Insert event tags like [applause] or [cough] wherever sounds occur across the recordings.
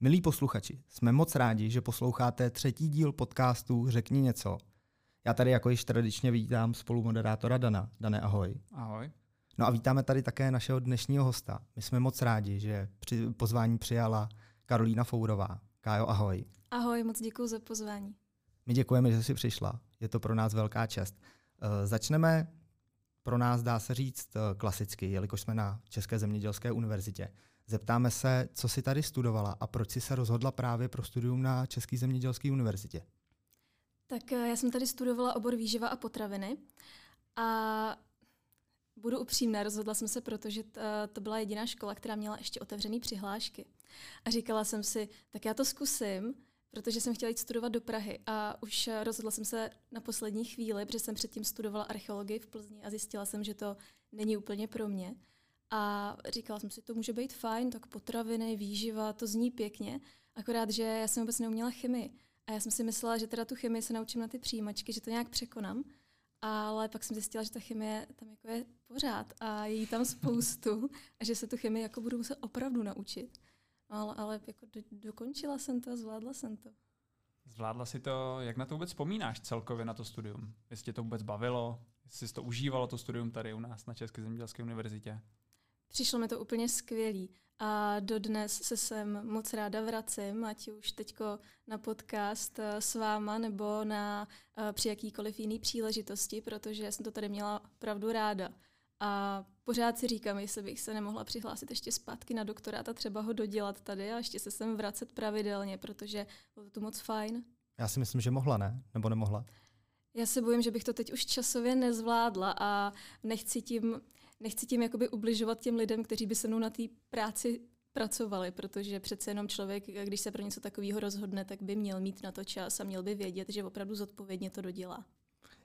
Milí posluchači, jsme moc rádi, že posloucháte třetí díl podcastu Řekni něco. Já tady jako již tradičně vítám spolumoderátora Dana. Dane, ahoj. Ahoj. No a vítáme tady také našeho dnešního hosta. My jsme moc rádi, že při pozvání přijala Karolína Fourová. Kájo, ahoj. Ahoj, moc děkuji za pozvání. My děkujeme, že jsi přišla. Je to pro nás velká čest. Uh, začneme pro nás, dá se říct, uh, klasicky, jelikož jsme na České zemědělské univerzitě. Zeptáme se, co jsi tady studovala a proč jsi se rozhodla právě pro studium na České zemědělské univerzitě. Tak eh, já jsem tady studovala obor výživa a potraviny a budu upřímná, rozhodla jsem se, protože to byla jediná škola, která měla ještě otevřené přihlášky. A říkala jsem si, tak já to zkusím, protože jsem chtěla jít studovat do Prahy a už eh, rozhodla jsem se na poslední chvíli, protože jsem předtím studovala archeologii v Plzni a zjistila jsem, že to není úplně pro mě. A říkala jsem si, to může být fajn, tak potraviny, výživa, to zní pěkně, akorát, že já jsem vůbec neuměla chemii. A já jsem si myslela, že teda tu chemii se naučím na ty přijímačky, že to nějak překonám. Ale pak jsem zjistila, že ta chemie tam jako je pořád a je jí tam spoustu a že se tu chemii jako budu muset opravdu naučit. Ale, ale jako do, dokončila jsem to, zvládla jsem to. Zvládla si to, jak na to vůbec vzpomínáš celkově na to studium? Jestli tě to vůbec bavilo, jestli jsi to užívalo, to studium tady u nás na České zemědělské univerzitě? Přišlo mi to úplně skvělý a dodnes se sem moc ráda vracím, ať už teďko na podcast eh, s váma nebo na, eh, při jakýkoliv jiný příležitosti, protože jsem to tady měla opravdu ráda. A pořád si říkám, jestli bych se nemohla přihlásit ještě zpátky na doktorát a třeba ho dodělat tady a ještě se sem vracet pravidelně, protože bylo to moc fajn. Já si myslím, že mohla, ne? Nebo nemohla? Já se bojím, že bych to teď už časově nezvládla a nechci tím, nechci tím jakoby ubližovat těm lidem, kteří by se mnou na té práci pracovali, protože přece jenom člověk, když se pro něco takového rozhodne, tak by měl mít na to čas a měl by vědět, že opravdu zodpovědně to dodělá.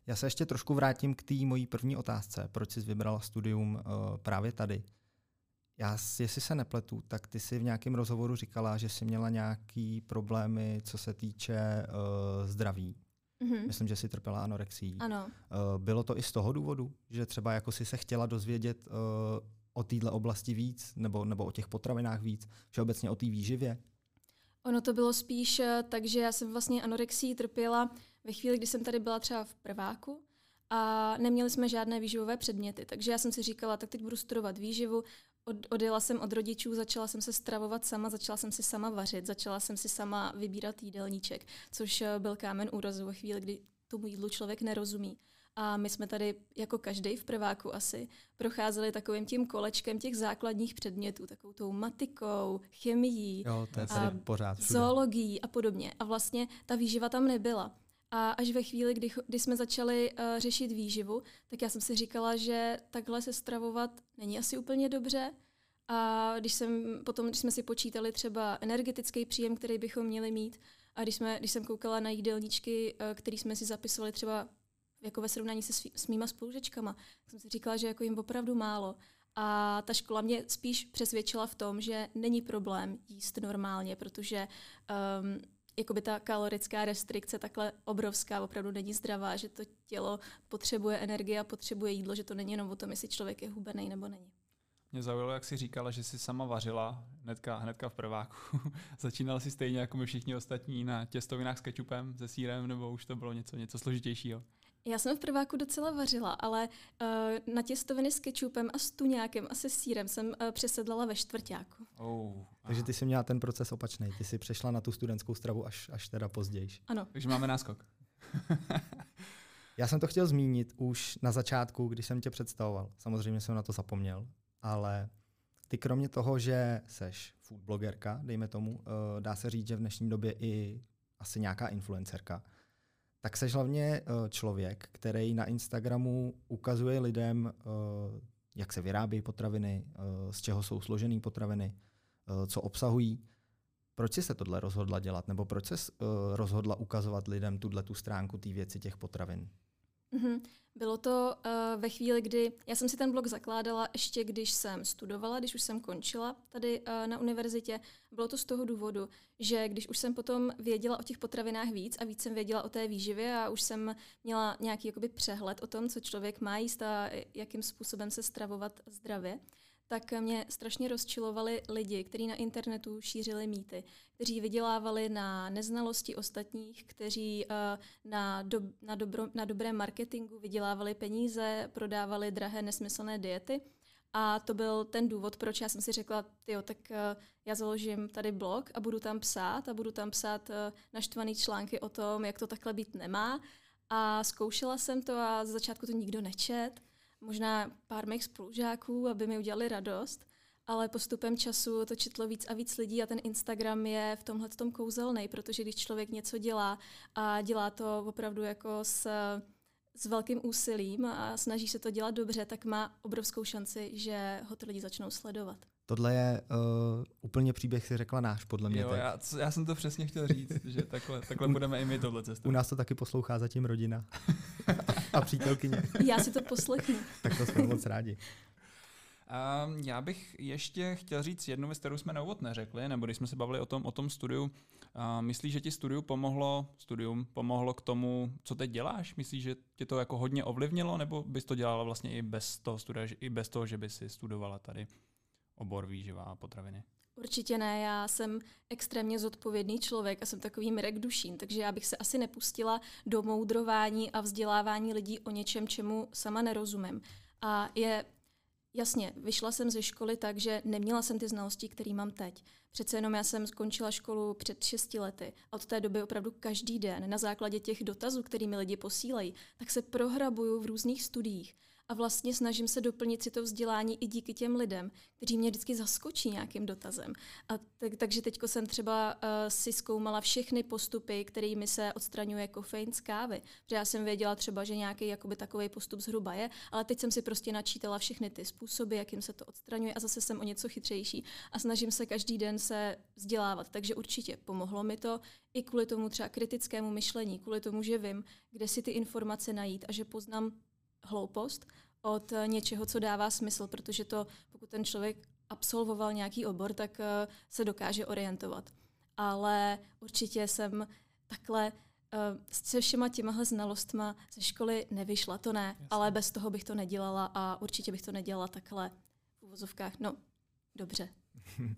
Já se ještě trošku vrátím k té mojí první otázce. Proč jsi vybrala studium uh, právě tady? Já, jestli se nepletu, tak ty si v nějakém rozhovoru říkala, že jsi měla nějaký problémy, co se týče uh, zdraví. Mm-hmm. Myslím, že jsi trpěla anorexií. Ano. Uh, bylo to i z toho důvodu, že třeba jako si se chtěla dozvědět uh, o téhle oblasti víc, nebo, nebo o těch potravinách víc, že obecně o té výživě? Ono to bylo spíš tak, že já jsem vlastně anorexii trpěla ve chvíli, kdy jsem tady byla třeba v prváku a neměli jsme žádné výživové předměty. Takže já jsem si říkala, tak teď budu studovat výživu. Od, odjela jsem od rodičů, začala jsem se stravovat sama, začala jsem si sama vařit, začala jsem si sama vybírat jídelníček, což eh, byl kámen úrazu ve chvíli, kdy tomu jídlu člověk nerozumí. A my jsme tady, jako každý v prváku asi, procházeli takovým tím kolečkem těch základních předmětů, takovou tou matikou, chemií, jo, to je a pořád zoologií a podobně. A vlastně ta výživa tam nebyla. A až ve chvíli, kdy, kdy jsme začali uh, řešit výživu, tak já jsem si říkala, že takhle se stravovat není asi úplně dobře. A když, jsem, potom, když jsme si počítali třeba energetický příjem, který bychom měli mít, a když, jsme, když jsem koukala na jídelníčky, uh, které jsme si zapisovali třeba jako ve srovnání se svý, s mýma spolužečkama, tak jsem si říkala, že jako jim opravdu málo. A ta škola mě spíš přesvědčila v tom, že není problém jíst normálně, protože um, jakoby ta kalorická restrikce takhle obrovská opravdu není zdravá, že to tělo potřebuje energii a potřebuje jídlo, že to není jenom o tom, jestli člověk je hubený nebo není. Mě zaujalo, jak jsi říkala, že jsi sama vařila hnedka, hnedka v prváku. [laughs] Začínala si stejně jako my všichni ostatní na těstovinách s kečupem, se sírem, nebo už to bylo něco, něco složitějšího? Já jsem v prváku docela vařila, ale uh, na těstoviny s kečupem a s tuňákem a se sírem jsem uh, přesedlala ve čtvrtáku. Oh, Takže ty jsi měla ten proces opačný. Ty jsi přešla na tu studentskou stravu až, až teda později. Ano. Takže máme náskok. [laughs] Já jsem to chtěl zmínit už na začátku, když jsem tě představoval. Samozřejmě jsem na to zapomněl, ale ty kromě toho, že seš food blogerka, dejme tomu, uh, dá se říct, že v dnešní době i asi nějaká influencerka, tak seš hlavně eh, člověk, který na Instagramu ukazuje lidem, eh, jak se vyrábí potraviny, eh, z čeho jsou složené potraviny, co obsahují. Proč jsi se tohle rozhodla dělat? Nebo proč jsi rozhodla ukazovat lidem tuhle tu stránku té věci těch potravin? Mm-hmm. Bylo to uh, ve chvíli, kdy já jsem si ten blog zakládala ještě, když jsem studovala, když už jsem končila tady uh, na univerzitě. Bylo to z toho důvodu, že když už jsem potom věděla o těch potravinách víc a víc jsem věděla o té výživě a už jsem měla nějaký jakoby přehled o tom, co člověk má jíst a jakým způsobem se stravovat zdravě, tak mě strašně rozčilovali lidi, kteří na internetu šířili mýty, kteří vydělávali na neznalosti ostatních, kteří uh, na, do, na, dobro, na dobrém marketingu vydělávali peníze, prodávali drahé nesmyslné diety. A to byl ten důvod, proč já jsem si řekla, jo, tak uh, já založím tady blog a budu tam psát a budu tam psát uh, naštvaný články o tom, jak to takhle být nemá. A zkoušela jsem to a z začátku to nikdo nečet možná pár mých spolužáků, aby mi udělali radost, ale postupem času to četlo víc a víc lidí a ten Instagram je v tomhle tom kouzelný, protože když člověk něco dělá a dělá to opravdu jako s, s velkým úsilím a snaží se to dělat dobře, tak má obrovskou šanci, že ho ty lidi začnou sledovat. Tohle je uh, úplně příběh, si řekla náš, podle mě. Jo, teď. já, já jsem to přesně chtěl říct, že takhle, takhle budeme i my tohle cestou. U nás to taky poslouchá zatím rodina [laughs] a přítelkyně. Já si to poslechnu. tak to jsme moc rádi. Um, já bych ještě chtěl říct jednu věc, kterou jsme na úvod neřekli, nebo když jsme se bavili o tom, o tom studiu. Uh, myslíš, že ti studiu pomohlo, studium pomohlo k tomu, co teď děláš? Myslíš, že tě to jako hodně ovlivnilo, nebo bys to dělala vlastně i bez toho studia, i bez toho, že by si studovala tady? Obor výživa a potraviny? Určitě ne, já jsem extrémně zodpovědný člověk a jsem takový mirek duším, takže já bych se asi nepustila do moudrování a vzdělávání lidí o něčem, čemu sama nerozumím. A je Jasně, vyšla jsem ze školy tak, že neměla jsem ty znalosti, které mám teď. Přece jenom já jsem skončila školu před 6 lety a od té doby opravdu každý den na základě těch dotazů, kterými lidi posílají, tak se prohrabuju v různých studiích a vlastně snažím se doplnit si to vzdělání i díky těm lidem, kteří mě vždycky zaskočí nějakým dotazem. A tak, takže teď jsem třeba uh, si zkoumala všechny postupy, kterými se odstraňuje kofein z kávy. Protože já jsem věděla třeba, že nějaký jakoby takový postup zhruba je, ale teď jsem si prostě načítala všechny ty způsoby, jakým se to odstraňuje a zase jsem o něco chytřejší a snažím se každý den se vzdělávat. Takže určitě pomohlo mi to i kvůli tomu třeba kritickému myšlení, kvůli tomu, že vím, kde si ty informace najít a že poznám hloupost od něčeho, co dává smysl, protože to, pokud ten člověk absolvoval nějaký obor, tak uh, se dokáže orientovat. Ale určitě jsem takhle uh, se všema těmahle znalostma ze školy nevyšla, to ne, Jasně. ale bez toho bych to nedělala a určitě bych to nedělala takhle v uvozovkách. No, dobře. [laughs]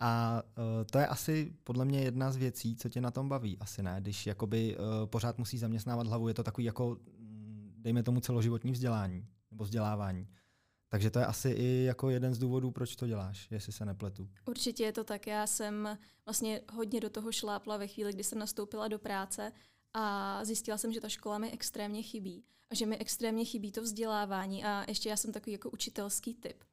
A uh, to je asi podle mě jedna z věcí, co tě na tom baví, asi ne, když jakoby uh, pořád musí zaměstnávat hlavu, je to takový jako dejme tomu celoživotní vzdělání nebo vzdělávání. Takže to je asi i jako jeden z důvodů, proč to děláš, jestli se nepletu. Určitě je to tak. Já jsem vlastně hodně do toho šlápla ve chvíli, kdy jsem nastoupila do práce a zjistila jsem, že ta škola mi extrémně chybí a že mi extrémně chybí to vzdělávání a ještě já jsem takový jako učitelský typ.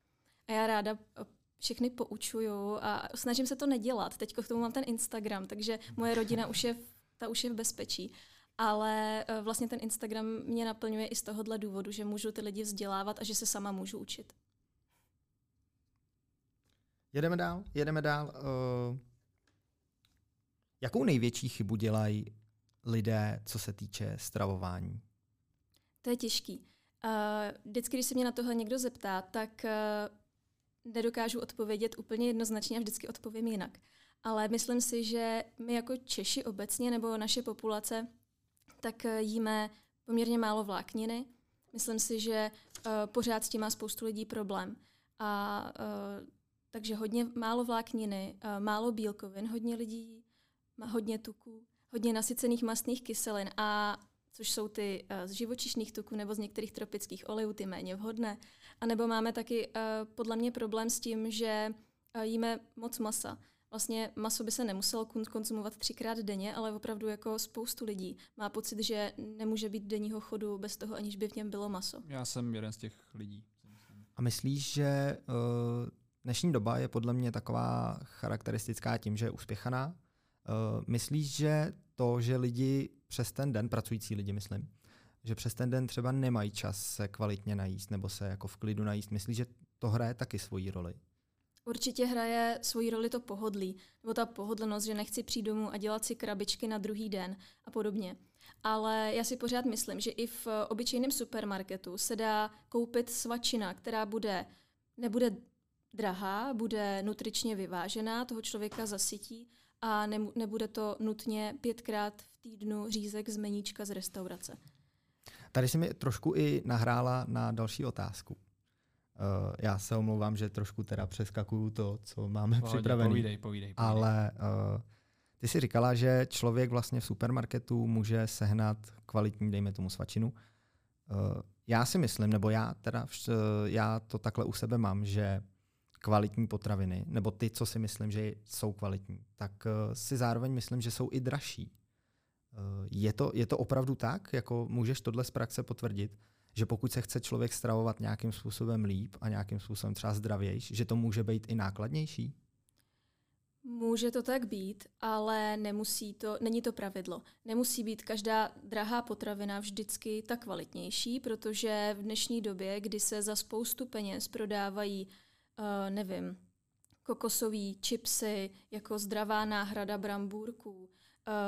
A já ráda eh, všechny poučuju a snažím se to nedělat. Teď k tomu mám ten Instagram, takže moje rodina už je, ta už je v bezpečí ale eh, vlastně ten Instagram mě naplňuje i z tohohle důvodu, že můžu ty lidi vzdělávat a že se sama můžu učit. Jedeme dál, jedeme dál. Uh, jakou největší chybu dělají lidé, co se týče stravování? To je těžký. Uh, vždycky, když se mě na tohle někdo zeptá, tak uh, nedokážu odpovědět úplně jednoznačně a vždycky odpovím jinak. Ale myslím si, že my jako Češi obecně nebo naše populace tak eh, jíme poměrně málo vlákniny. Myslím si, že uh, pořád s tím má spoustu lidí problém. A uh, takže hodně málo vlákniny, uh, málo bílkovin, hodně lidí má hodně tuků, hodně nasycených mastných kyselin a což jsou ty z živočišných tuků nebo z některých tropických olejů, ty méně vhodné. A nebo máme taky podle mě problém s tím, že jíme moc masa. Vlastně maso by se nemuselo konzumovat třikrát denně, ale opravdu jako spoustu lidí má pocit, že nemůže být denního chodu bez toho, aniž by v něm bylo maso. Já jsem jeden z těch lidí. A myslíš, že uh, dnešní doba je podle mě taková charakteristická tím, že je uspěchaná? Uh, myslíš, že to, že lidi přes ten den, pracující lidi myslím, že přes ten den třeba nemají čas se kvalitně najíst nebo se jako v klidu najíst, myslíš, že to hraje taky svoji roli? Určitě hraje svoji roli to pohodlí, nebo ta pohodlnost, že nechci přijít domů a dělat si krabičky na druhý den a podobně. Ale já si pořád myslím, že i v obyčejném supermarketu se dá koupit svačina, která bude, nebude drahá, bude nutričně vyvážená, toho člověka zasytí a ne, nebude to nutně pětkrát v týdnu řízek z meníčka z restaurace. Tady si mi trošku i nahrála na další otázku. Uh, já se omlouvám, že trošku teda přeskakuju to, co máme Pohodě, připravené. Povídej, povídej, povídej. Ale uh, ty si říkala, že člověk vlastně v supermarketu může sehnat kvalitní, dejme tomu svačinu. Uh, já si myslím, nebo já teda, já to takhle u sebe mám, že kvalitní potraviny, nebo ty, co si myslím, že jsou kvalitní, tak uh, si zároveň myslím, že jsou i dražší. Uh, je, to, je to opravdu tak? Jako můžeš tohle z praxe potvrdit? Že pokud se chce člověk stravovat nějakým způsobem líp a nějakým způsobem třeba zdravější, že to může být i nákladnější? Může to tak být, ale nemusí to, není to pravidlo. Nemusí být každá drahá potravina vždycky tak kvalitnější, protože v dnešní době, kdy se za spoustu peněz prodávají, uh, nevím, kokosové čipsy jako zdravá náhrada brambůrků,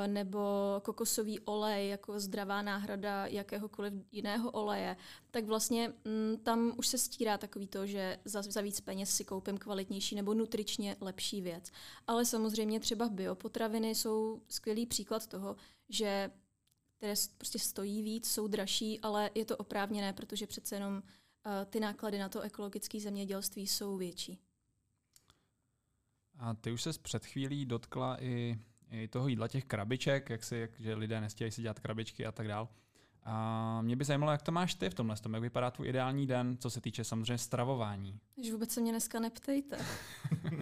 nebo kokosový olej jako zdravá náhrada jakéhokoliv jiného oleje, tak vlastně mm, tam už se stírá takový to, že za, za víc peněz si koupím kvalitnější nebo nutričně lepší věc. Ale samozřejmě třeba biopotraviny jsou skvělý příklad toho, že které prostě stojí víc, jsou dražší, ale je to oprávněné, protože přece jenom uh, ty náklady na to ekologické zemědělství jsou větší. A ty už se před chvílí dotkla i i toho jídla, těch krabiček, jak si, jak, že lidé nestějí si dělat krabičky a tak dál. A mě by zajímalo, jak to máš ty v tomhle tom, jak vypadá tvůj ideální den, co se týče samozřejmě stravování. Že vůbec se mě dneska neptejte.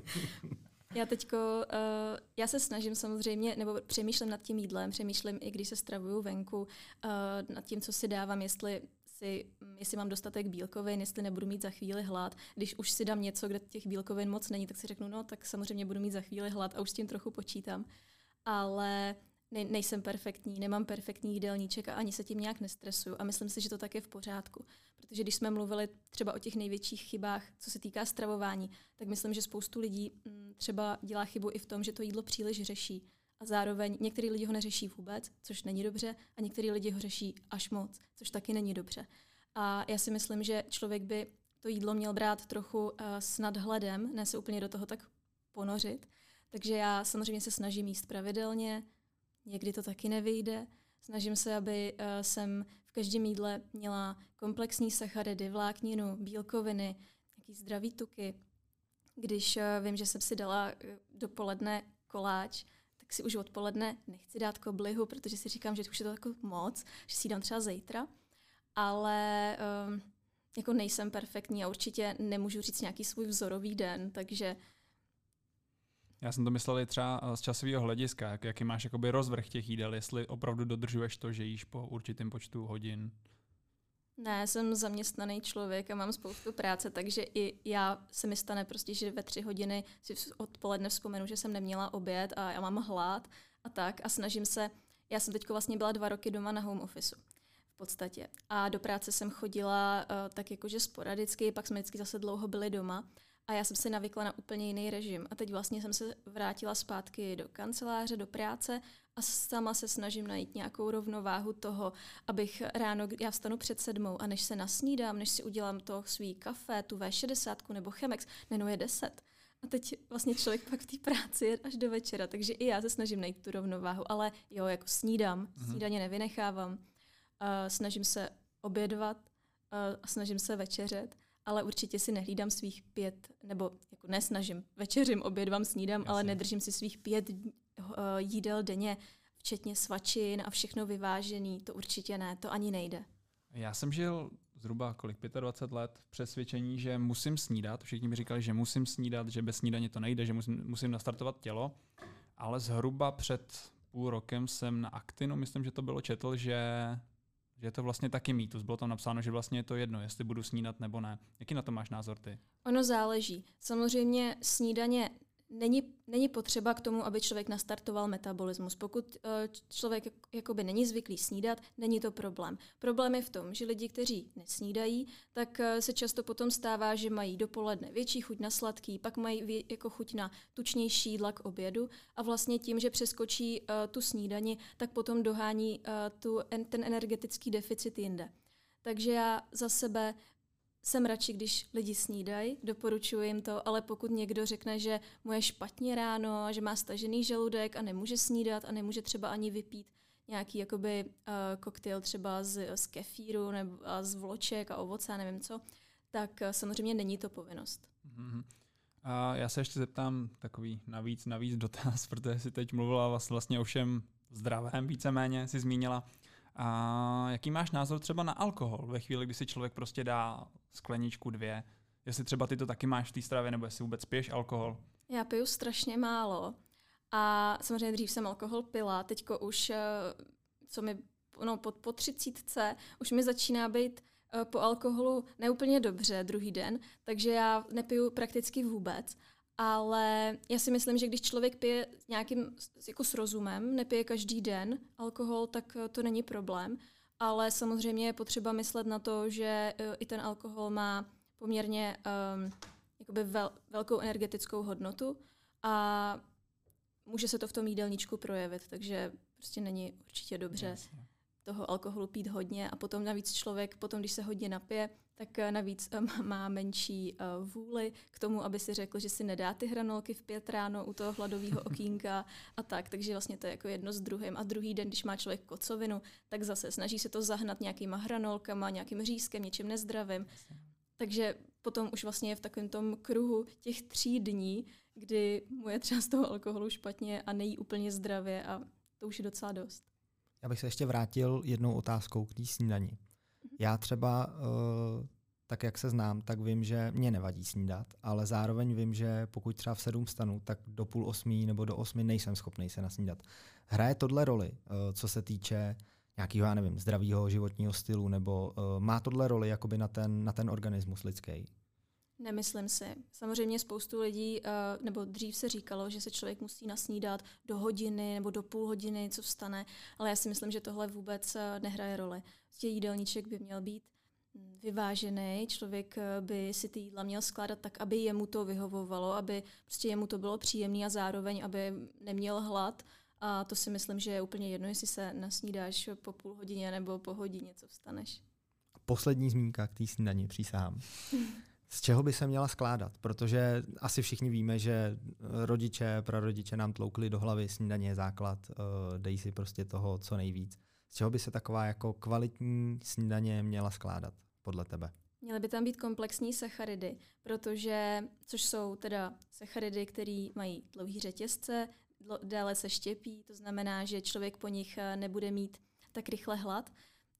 [laughs] já teďko, uh, já se snažím samozřejmě, nebo přemýšlím nad tím jídlem, přemýšlím i když se stravuju venku, uh, nad tím, co si dávám, jestli si, jestli mám dostatek bílkovin, jestli nebudu mít za chvíli hlad. Když už si dám něco, kde těch bílkovin moc není, tak si řeknu, no tak samozřejmě budu mít za chvíli hlad a už s tím trochu počítám ale ne, nejsem perfektní, nemám perfektní jídelníček a ani se tím nějak nestresuju. A myslím si, že to tak je v pořádku. Protože když jsme mluvili třeba o těch největších chybách, co se týká stravování, tak myslím, že spoustu lidí mm, třeba dělá chybu i v tom, že to jídlo příliš řeší. A zároveň některý lidi ho neřeší vůbec, což není dobře, a některý lidi ho řeší až moc, což taky není dobře. A já si myslím, že člověk by to jídlo měl brát trochu uh, s nadhledem, ne se úplně do toho tak ponořit, takže já samozřejmě se snažím jíst pravidelně, někdy to taky nevyjde. Snažím se, aby uh, jsem v každém jídle měla komplexní sacharidy, vlákninu, bílkoviny, nějaký zdravý tuky. Když uh, vím, že jsem si dala uh, dopoledne koláč, tak si už odpoledne nechci dát koblihu, protože si říkám, že už je to jako moc, že si dám třeba zítra. Ale um, jako nejsem perfektní a určitě nemůžu říct nějaký svůj vzorový den, takže já jsem to myslel i třeba eh, z časového hlediska, jak, jaký máš jakoby rozvrh těch jídel, jestli opravdu dodržuješ to, že jíš po určitém počtu hodin. Ne, jsem zaměstnaný člověk a mám spoustu práce, takže i já se mi stane prostě, že ve tři hodiny si odpoledne vzpomenu, že jsem neměla oběd a já mám hlad a tak a snažím se, já jsem teď vlastně byla dva roky doma na home office v podstatě a do práce jsem chodila uh, tak jakože sporadicky, pak jsme vždycky zase dlouho byli doma a já jsem si navykla na úplně jiný režim. A teď vlastně jsem se vrátila zpátky do kanceláře, do práce a sama se snažím najít nějakou rovnováhu toho, abych ráno, já vstanu před sedmou a než se nasnídám, než si udělám to svý kafe, tu V60 nebo Chemex, jmenuje je 10. A teď vlastně člověk pak v té práci je až do večera, takže i já se snažím najít tu rovnováhu, ale jo, jako snídám, mm-hmm. snídaně nevynechávám, uh, snažím se obědvat, uh, a snažím se večeřet ale určitě si nehlídám svých pět, nebo jako nesnažím, večeřím, obědvám, snídám, Jasně. ale nedržím si svých pět uh, jídel denně, včetně svačin a všechno vyvážený, to určitě ne, to ani nejde. Já jsem žil zhruba kolik 25 let v přesvědčení, že musím snídat. Všichni mi říkali, že musím snídat, že bez snídaně to nejde, že musím, musím nastartovat tělo. Ale zhruba před půl rokem jsem na Actinu, myslím, že to bylo četl, že že je to vlastně taky mýtus. Bylo tam napsáno, že vlastně je to jedno, jestli budu snídat nebo ne. Jaký na to máš názor ty? Ono záleží. Samozřejmě snídaně není, není potřeba k tomu, aby člověk nastartoval metabolismus. Pokud uh, člověk jakoby není zvyklý snídat, není to problém. Problém je v tom, že lidi, kteří nesnídají, tak uh, se často potom stává, že mají dopoledne větší chuť na sladký, pak mají jako chuť na tučnější jídla k obědu a vlastně tím, že přeskočí uh, tu snídani, tak potom dohání tu, en, ten energetický deficit jinde. Takže já za sebe jsem radši, když lidi snídají, doporučuji jim to, ale pokud někdo řekne, že mu je špatně ráno, že má stažený žaludek a nemůže snídat a nemůže třeba ani vypít nějaký jakoby uh, koktejl třeba z, z kefíru nebo a z vloček a ovoce a nevím co, tak samozřejmě není to povinnost. Mm-hmm. A já se ještě zeptám takový navíc, navíc dotaz, [laughs] protože si teď mluvila vlastně o všem zdravém víceméně, si zmínila. A jaký máš názor třeba na alkohol ve chvíli, kdy si člověk prostě dá skleničku dvě? Jestli třeba ty to taky máš v té stravě, nebo jestli vůbec piješ alkohol? Já piju strašně málo. A samozřejmě dřív jsem alkohol pila, teďko už, eh, co mi, no po, po třicítce, už mi začíná být eh, po alkoholu neúplně dobře druhý den, takže já nepiju prakticky vůbec. Ale já si myslím, že když člověk pije nějakým jako s rozumem, nepije každý den alkohol, tak eh, to není problém. Ale samozřejmě je potřeba myslet na to, že i ten alkohol má poměrně um, jakoby vel, velkou energetickou hodnotu a může se to v tom jídelníčku projevit, takže prostě není určitě dobře Jasně. toho alkoholu pít hodně a potom navíc člověk, potom když se hodně napije, tak eh, navíc um, má menší uh, vůli k tomu, aby si řekl, že si nedá ty hranolky v pět ráno u toho hladového [laughs] okýnka a tak, takže vlastně to je jako jedno s druhým. A druhý den, když má člověk kocovinu, tak zase snaží se to zahnat nějakýma hranolkama, nějakým řízkem, něčím nezdravým. Takže potom už vlastně je v takovém tom kruhu těch tří dní, kdy mu je třeba z toho alkoholu špatně a nejí úplně zdravě a to už je docela dost. Já bych se ještě vrátil jednou otázkou k té snídani. Já třeba, uh, tak jak se znám, tak vím, že mě nevadí snídat, ale zároveň vím, že pokud třeba v sedm stanu, tak do půl osmí nebo do osmi nejsem schopný se nasnídat. Hraje tohle roli, uh, co se týče nějakého, já nevím, zdravého životního stylu, nebo uh, má tohle roli jakoby na ten, na ten organismus lidský? Nemyslím si. Samozřejmě spoustu lidí, uh, nebo dřív se říkalo, že se člověk musí nasnídat do hodiny nebo do půl hodiny, co vstane, ale já si myslím, že tohle vůbec uh, nehraje roli. Prostě jídelníček by měl být hm, vyvážený, člověk by si ty jídla měl skládat tak, aby jemu to vyhovovalo, aby prostě jemu to bylo příjemné a zároveň, aby neměl hlad a to si myslím, že je úplně jedno, jestli se nasnídáš po půl hodině nebo po hodině, co vstaneš. Poslední zmínka k té snídaní, přísahám. [laughs] Z čeho by se měla skládat? Protože asi všichni víme, že rodiče, prarodiče nám tloukli do hlavy, snídaně je základ, uh, dej si prostě toho co nejvíc. Z čeho by se taková jako kvalitní snídaně měla skládat podle tebe? Měly by tam být komplexní sacharidy, protože, což jsou teda sacharidy, které mají dlouhý řetězce, déle se štěpí, to znamená, že člověk po nich eh, nebude mít tak rychle hlad,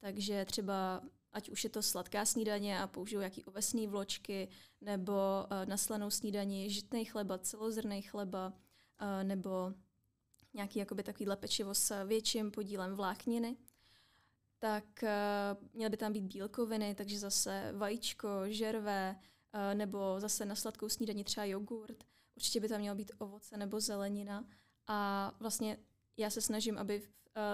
takže třeba ať už je to sladká snídaně a použiju jaký ovesný vločky, nebo uh, na slanou snídaní žitný chleba, celozrný chleba, uh, nebo nějaký jakoby takovýhle pečivo s větším podílem vlákniny, tak uh, měly by tam být bílkoviny, takže zase vajíčko, žervé, uh, nebo zase na sladkou snídaní třeba jogurt. Určitě by tam mělo být ovoce nebo zelenina. A vlastně já se snažím, aby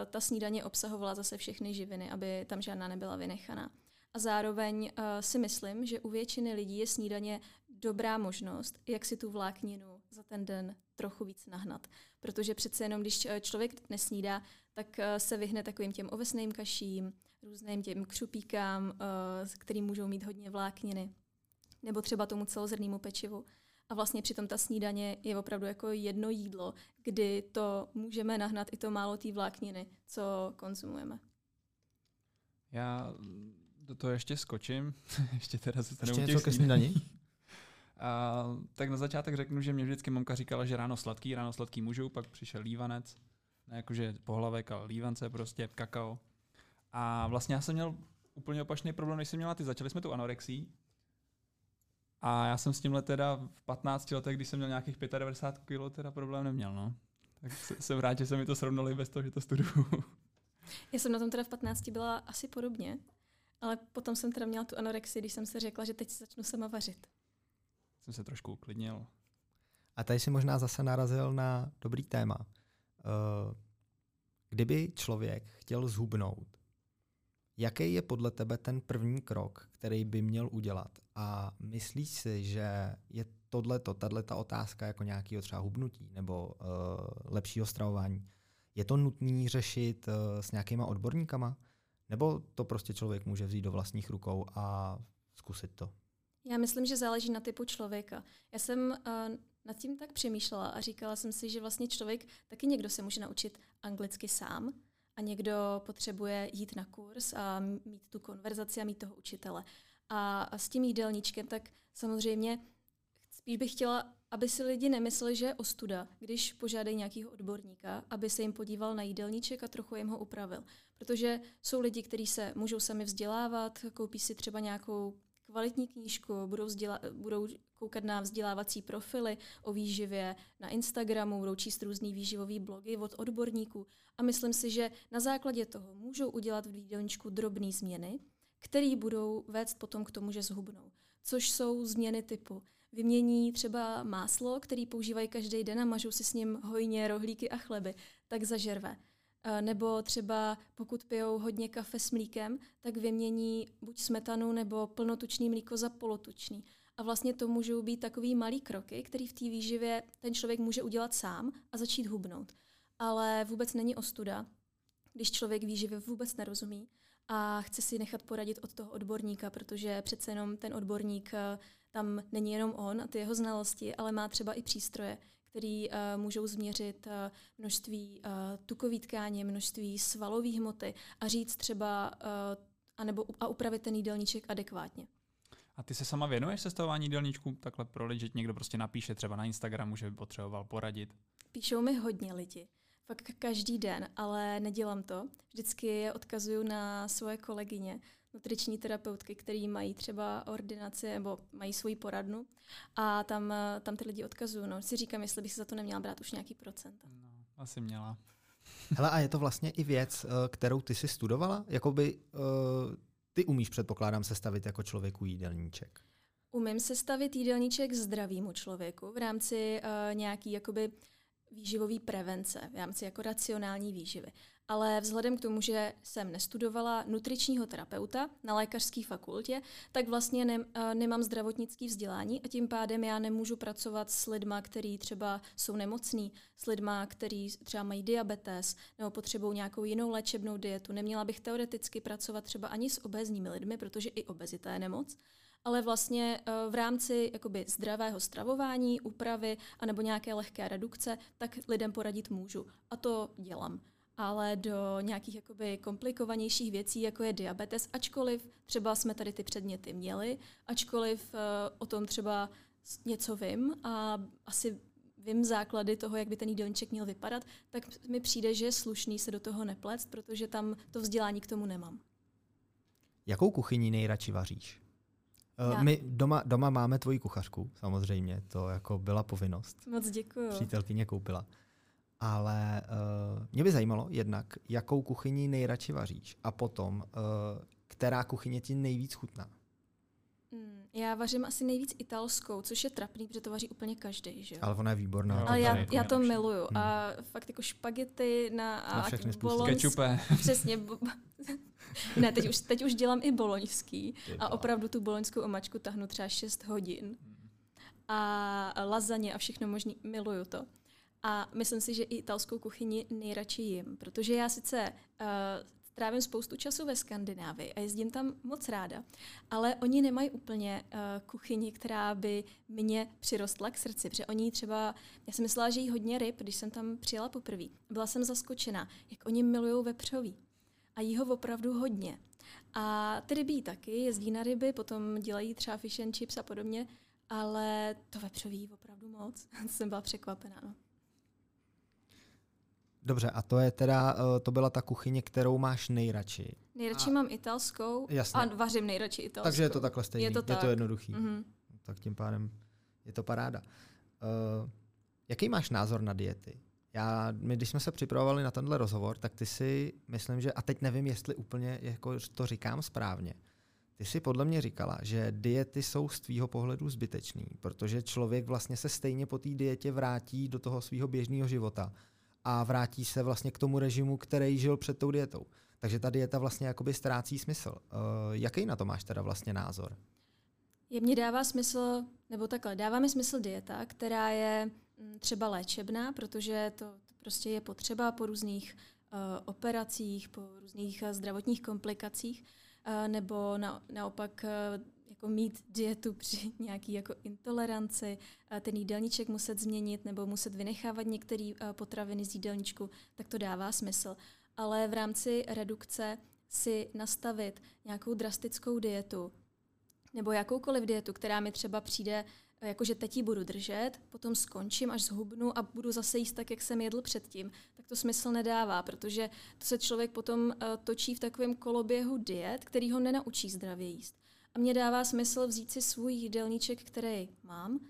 ta snídaně obsahovala zase všechny živiny, aby tam žádná nebyla vynechaná. A zároveň uh, si myslím, že u většiny lidí je snídaně dobrá možnost, jak si tu vlákninu za ten den trochu víc nahnat. Protože přece jenom, když eh, člověk nesnídá, tak uh, se vyhne takovým těm ovesným kaším, různým těm křupíkám, uh, který můžou mít hodně vlákniny, nebo třeba tomu celozrnému pečivu. A vlastně přitom ta snídaně je opravdu jako jedno jídlo, kdy to můžeme nahnat i to málo té vlákniny, co konzumujeme. Já do toho ještě skočím. [laughs] ještě teda se ještě něco ke snídaní? [laughs] A, tak na začátek řeknu, že mě vždycky mamka říkala, že ráno sladký, ráno sladký můžu, pak přišel lívanec, ne jakože pohlavek, ale lívance prostě, kakao. A vlastně já jsem měl úplně opačný problém, než jsem měla ty. Začali jsme tu anorexí a já jsem s tímhle teda v 15 letech, když jsem měl nějakých 95 kg, teda problém neměl, no. Tak jsem rád, že se mi to srovnali bez toho, že to studuju. Já jsem na tom teda v 15 byla asi podobně, ale potom jsem teda měla tu anorexii, když jsem se řekla, že teď si začnu sama vařit. Jsem se trošku uklidnil. A tady si možná zase narazil na dobrý téma. Uh, kdyby člověk chtěl zhubnout, jaký je podle tebe ten první krok, který by měl udělat? A myslíš si, že je tohleto, tato otázka jako nějakého třeba hubnutí nebo uh, lepšího stravování, je to nutný řešit uh, s nějakýma odborníkama? Nebo to prostě člověk může vzít do vlastních rukou a zkusit to? Já myslím, že záleží na typu člověka. Já jsem uh, nad tím tak přemýšlela a říkala jsem si, že vlastně člověk, taky někdo se může naučit anglicky sám a někdo potřebuje jít na kurz a mít tu konverzaci a mít toho učitele. A, s tím jídelníčkem, tak samozřejmě spíš bych chtěla, aby si lidi nemysleli, že je ostuda, když požádají nějakého odborníka, aby se jim podíval na jídelníček a trochu jim ho upravil. Protože jsou lidi, kteří se můžou sami vzdělávat, koupí si třeba nějakou kvalitní knížku, budou, vzděla- budou koukat na vzdělávací profily o výživě na Instagramu, budou číst různý výživový blogy od odborníků a myslím si, že na základě toho můžou udělat v jídelníčku drobné změny, které budou vést potom k tomu, že zhubnou. Což jsou změny typu vymění třeba máslo, který používají každý den a mažou si s ním hojně rohlíky a chleby, tak zažerve. Nebo třeba pokud pijou hodně kafe s mlíkem, tak vymění buď smetanu nebo plnotučný mlíko za polotučný. A vlastně to můžou být takový malý kroky, který v té výživě ten člověk může udělat sám a začít hubnout. Ale vůbec není ostuda, když člověk výživě vůbec nerozumí a chce si nechat poradit od toho odborníka, protože přece jenom ten odborník eh, tam není jenom on a ty jeho znalosti, ale má třeba i přístroje, který uh, můžou změřit uh, množství uh, tukový tkáně, množství svalové hmoty a říct třeba uh, anebo, a upravit ten jídelníček adekvátně. A ty se sama věnuješ sestavování jídelníčku takhle pro lidi, že někdo prostě napíše třeba na Instagramu, že by potřeboval poradit? Píšou mi hodně lidi. Fakt každý den, ale nedělám to. Vždycky je odkazuju na svoje kolegyně, nutriční terapeutky, který mají třeba ordinaci nebo mají svoji poradnu a tam, tam ty lidi odkazují. No, si říkám, jestli bych si za to neměla brát už nějaký procent. No, asi měla. Hele, a je to vlastně i věc, eh, kterou ty si studovala? Jakoby uh, ty umíš, předpokládám, sestavit jako člověku jídelníček. Umím sestavit jídelníček zdravému člověku v rámci uh, nějaký jakoby výživové prevence, v rámci jako racionální výživy ale vzhledem k tomu, že jsem nestudovala nutričního terapeuta na lékařské fakultě, tak vlastně ne, eh, nemám zdravotnické vzdělání a tím pádem já nemůžu pracovat s lidma, kteří třeba jsou nemocní, s lidma, kteří třeba mají diabetes nebo potřebují nějakou jinou léčebnou dietu. Neměla bych teoreticky pracovat třeba ani s obézními lidmi, protože i obezita je nemoc ale vlastně eh, v rámci jakoby zdravého stravování, úpravy anebo nějaké lehké redukce, tak lidem poradit můžu. A to dělám ale do nějakých jakoby komplikovanějších věcí, jako je diabetes, ačkoliv třeba jsme tady ty předměty měli, ačkoliv uh, o tom třeba něco vím a asi vím základy toho, jak by ten jídelníček měl vypadat, tak mi přijde, že je slušný se do toho neplést, protože tam to vzdělání k tomu nemám. Jakou kuchyni nejradši vaříš? Eh, Já. My doma, doma máme tvoji kuchařku, samozřejmě, to jako byla povinnost. Moc děkuji. Přítelkyně koupila. Ale uh, mě by zajímalo jednak, jakou kuchyni nejradši vaříš a potom, uh, která kuchyně ti nejvíc chutná. Mm, já vařím asi nejvíc italskou, což je trapný, protože to vaří úplně každý, že jo? Ale ona je výborná. No, ale já, já to miluju. Hmm. A fakt jako špagety na, a na všechny způsoby. [laughs] Přesně. ne, teď už, teď už dělám i boloňský a opravdu tu boloňskou omačku tahnu třeba 6 hodin. Hmm. A lazaně a všechno možný, miluju to. A myslím si, že i italskou kuchyni nejradši jim, protože já sice uh, trávím spoustu času ve Skandinávii a jezdím tam moc ráda, ale oni nemají úplně uh, kuchyni, která by mě přirostla k srdci, protože oni třeba, já jsem myslela, že jí hodně ryb, když jsem tam přijela poprvé. Byla jsem zaskočena, jak oni milují vepřový. A jí ho opravdu hodně. A ty rybí taky, jezdí na ryby, potom dělají třeba fish and chips a podobně, ale to vepřový opravdu moc. [laughs] jsem byla překvapená. No. Dobře, a to je teda, eh, to byla ta kuchyně, kterou máš nejradši. Nejradši a... mám italskou Jasně. a vařím nejradši italskou. Takže je to takhle stejný, je to, tak. je to jednoduchý. Mm-hmm. Tak tím pádem je to paráda. Uh, jaký máš názor na diety? Já, my, když jsme se připravovali na tenhle rozhovor, tak ty si, myslím, že, a teď nevím, jestli úplně jako to říkám správně, ty si podle mě říkala, že diety jsou z tvýho pohledu zbytečný, protože člověk vlastně se stejně po té dietě vrátí do toho svého běžného života a vrátí se vlastně k tomu režimu, který žil před tou dietou. Takže ta dieta vlastně jakoby ztrácí smysl. Uh, jaký na to máš teda vlastně názor? Je mně dává smysl, nebo takhle, dává mi smysl dieta, která je mm, třeba léčebná, protože to, prostě je potřeba po různých uh, operacích, po různých uh, zdravotních komplikacích, uh, nebo na, naopak uh, jako mít dietu při [laughs] nějaký jako intoleranci, ten jídelníček muset změnit nebo muset vynechávat některé potraviny z jídelníčku, tak to dává smysl. Ale v rámci redukce si nastavit nějakou drastickou dietu, nebo jakoukoliv dietu, která mi třeba přijde, eh, jakože teď ji budu držet, potom skončím, až zhubnu a budu zase jíst tak, jak jsem jedl předtím, tak to smysl nedává, protože to se člověk potom točí v takovém koloběhu diet, který ho nenaučí zdravě jíst. A mně dává smysl vzít si svůj jídelníček, který mám,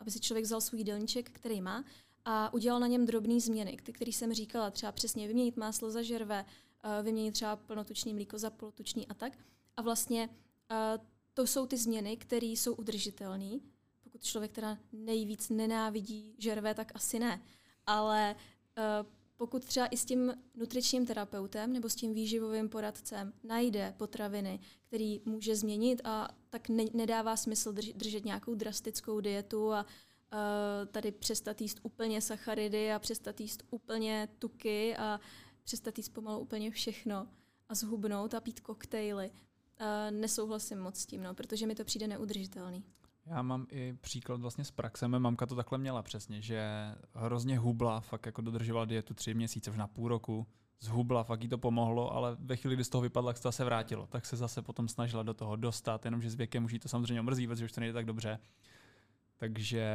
aby si člověk vzal svůj jídelníček, který má, a udělal na něm drobné změny, které jsem říkala, třeba přesně vyměnit máslo za žerve, uh, vyměnit třeba plnotučný mlíko za polotučný a tak. A vlastně uh, to jsou ty změny, které jsou udržitelné. Pokud člověk teda nejvíc nenávidí žerve, tak asi ne. Ale uh, pokud třeba i s tím nutričním terapeutem nebo s tím výživovým poradcem najde potraviny, který může změnit a tak ne, nedává smysl drž, držet nějakou drastickou dietu a uh, tady přestat jíst úplně sacharidy a přestat jíst úplně tuky a přestat jíst pomalu úplně všechno a zhubnout a pít koktejly. Uh, nesouhlasím moc s tím, no, protože mi to přijde neudržitelný. Já mám i příklad vlastně z praxe. Mé mamka to takhle měla přesně, že hrozně hubla, fakt jako dodržovala dietu tři měsíce, už na půl roku, zhubla, fakt jí to pomohlo, ale ve chvíli, kdy z toho vypadla, tak se vrátilo. Tak se zase potom snažila do toho dostat, jenomže s věkem už jí to samozřejmě omrzí, protože už to nejde tak dobře. Takže,